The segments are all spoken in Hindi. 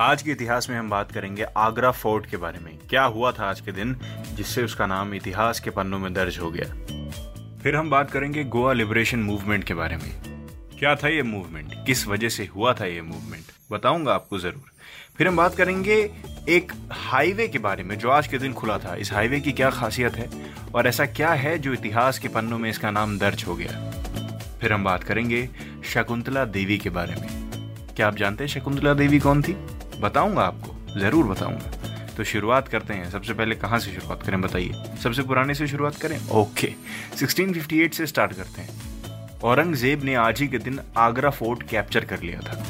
आज के इतिहास में हम बात करेंगे आगरा फोर्ट के बारे में। क्या हुआ था आज के दिन, जिससे उसका नाम इतिहास के पन्नों में दर्ज हो गया? फिर हम बात करेंगे गोवा लिबरेशन मूवमेंट के बारे में। क्या था ये मूवमेंट? किस वजह से हुआ था ये मूवमेंट? बताऊँगा आपको ज़रूर। फिर हम बात करेंगे एक हाईवे के बारे में, जो आज के दिन खुला था। इस हाईवे की क्या खासियत है? और ऐसा क्या है जो इतिहास के पन्नों में इसका नाम दर्ज हो गया? फिर हम बात करेंगे शकुंतला देवी के बारे में। क्या आप जानते हैं शकुंतला देवी कौन थी? बताऊँगा आपको, ज़रूर बताऊँगा। तो शुरुआत करते हैं। सबसे पहले कहाँ से शुरुआत करें, बताइए। सबसे पुराने से शुरुआत करें? ओके। 1658 से स्टार्ट करते हैं। औरंगज़ेब ने आज ही के दिन आगरा फोर्ट कैप्चर कर लिया था।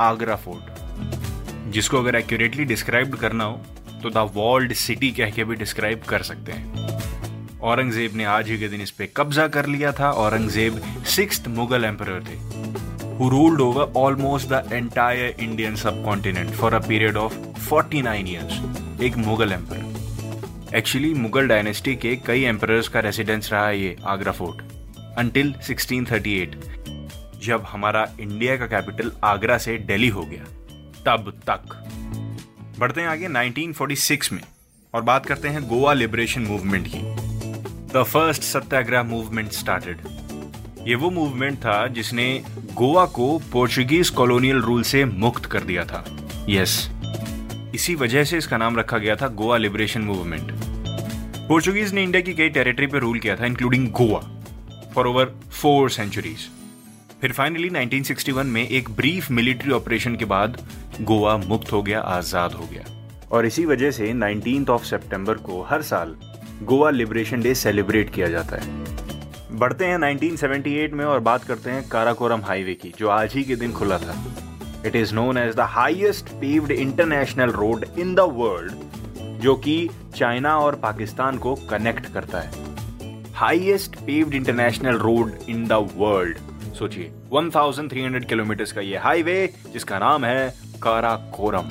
आगरा फोर्ट। जिसको अगर एक्यूरेटली डिस्क्राइब करना हो तो द वॉल्ड सिटी कह के भी डिस्क्राइब कर सकते हैं। औरंगज़ेब ने आज ही के दिन इस पे कब्जा कर लिया था। औरंगज़ेब सिक्स मुगल एम्पर थे। Who ruled over almost the entire Indian subcontinent for a period of 49 years. एक Mughal emperor actually Mughal dynasty के कई एम्परर्स का रेसिडेंस रहा ये आगरा फोर्ट अंटिल 1638 जब हमारा इंडिया का कैपिटल आगरा से दिल्ली हो गया. तब तक. बढ़ते हैं आगे 1946 में और बात करते हैं गोवा लिबरेशन मूवमेंट की. The first satyagraha movement started ये वो मूवमेंट था जिसने गोवा को पोर्चुगीज कॉलोनियल रूल से मुक्त कर दिया था। यस इसी वजह से इसका नाम रखा गया था गोवा लिबरेशन मूवमेंट पोर्चुगीज ने इंडिया की कई टेरिटरी पर रूल किया था including Goa for over four centuries फिर फाइनली 1961 में एक ब्रीफ मिलिट्री ऑपरेशन के बाद गोवा मुक्त हो गया, आज़ाद हो गया। और इसी वजह से 19th ऑफ़ सितंबर को हर साल गोवा लिबरेशन डे सेलिब्रेट किया जाता है। बढ़ते हैं 1978 में और बात करते हैं काराकोरम हाईवे की, जो आज ही के दिन खुला था। It is known as the highest paved international road in the world जो कि चाइना और पाकिस्तान को कनेक्ट करता है। Highest paved international road in the world सोचिए 1300 किलोमीटर का ये हाईवे जिसका नाम है काराकोरम।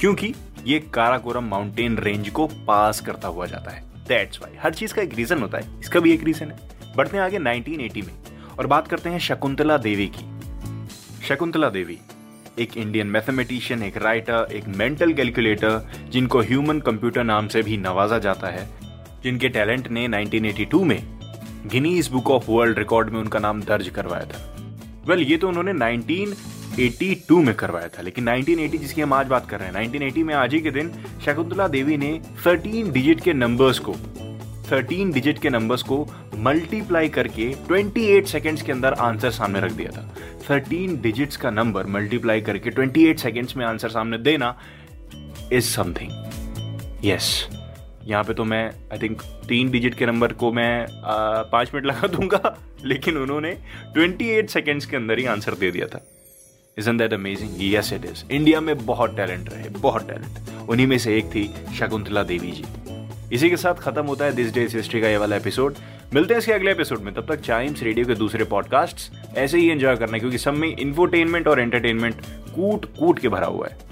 क्योंकि ये काराकोरम माउंटेन रेंज को पास करता हुआ जाता है। दैट्स वाई हर चीज़ का एक रीजन होता है। इसका भी एक रीजन है। बढ़ते हैं आगे 1980 में और बात करते हैं शकुंतला देवी की। शकुंतला देवी एक इंडियन मैथमेटिशियन एक राइटर एक मेंटल कैलकुलेटर जिनको ह्यूमन कंप्यूटर नाम से भी नवाजा जाता है जिनके टैलेंट ने 1982 में Guinness book of world record में उनका नाम दर्ज करवाया था। वेल well, ये तो उन्होंने 1982 में करवाया था लेकिन 1980 जिसकी हम आज बात कर रहे हैं 1980 में आज ही के दिन शकुंतला देवी ने 13 डिजिट के नंबर्स को 13 डिजिट के नंबर्स को मल्टीप्लाई करके 28 सेकंड्स के अंदर आंसर सामने रख दिया था। 13 डिजिट्स का नंबर मल्टीप्लाई करके 28 सेकंड्स में आंसर सामने देना इज़ समथिंग यस यहाँ पे तो मैं आई थिंक तीन डिजिट के नंबर को मैं पाँच मिनट लगा दूँगा, लेकिन उन्होंने 28 सेकेंड्स के अंदर ही आंसर दे दिया था। Isn't that amazing yes it is India में बहुत टैलेंट रहे, बहुत टैलेंट उन्हीं में से एक थी शकुंतला देवी जी। इसी के साथ खत्म होता है दिस डे हिस्ट्री का ये वाला एपिसोड मिलते हैं इसके अगले एपिसोड में। तब तक चाइम्स रेडियो के दूसरे पॉडकास्ट ऐसे ही एंजॉय करना क्योंकि सब में इंफोटेनमेंट और एंटरटेनमेंट कूट कूट के भरा हुआ है।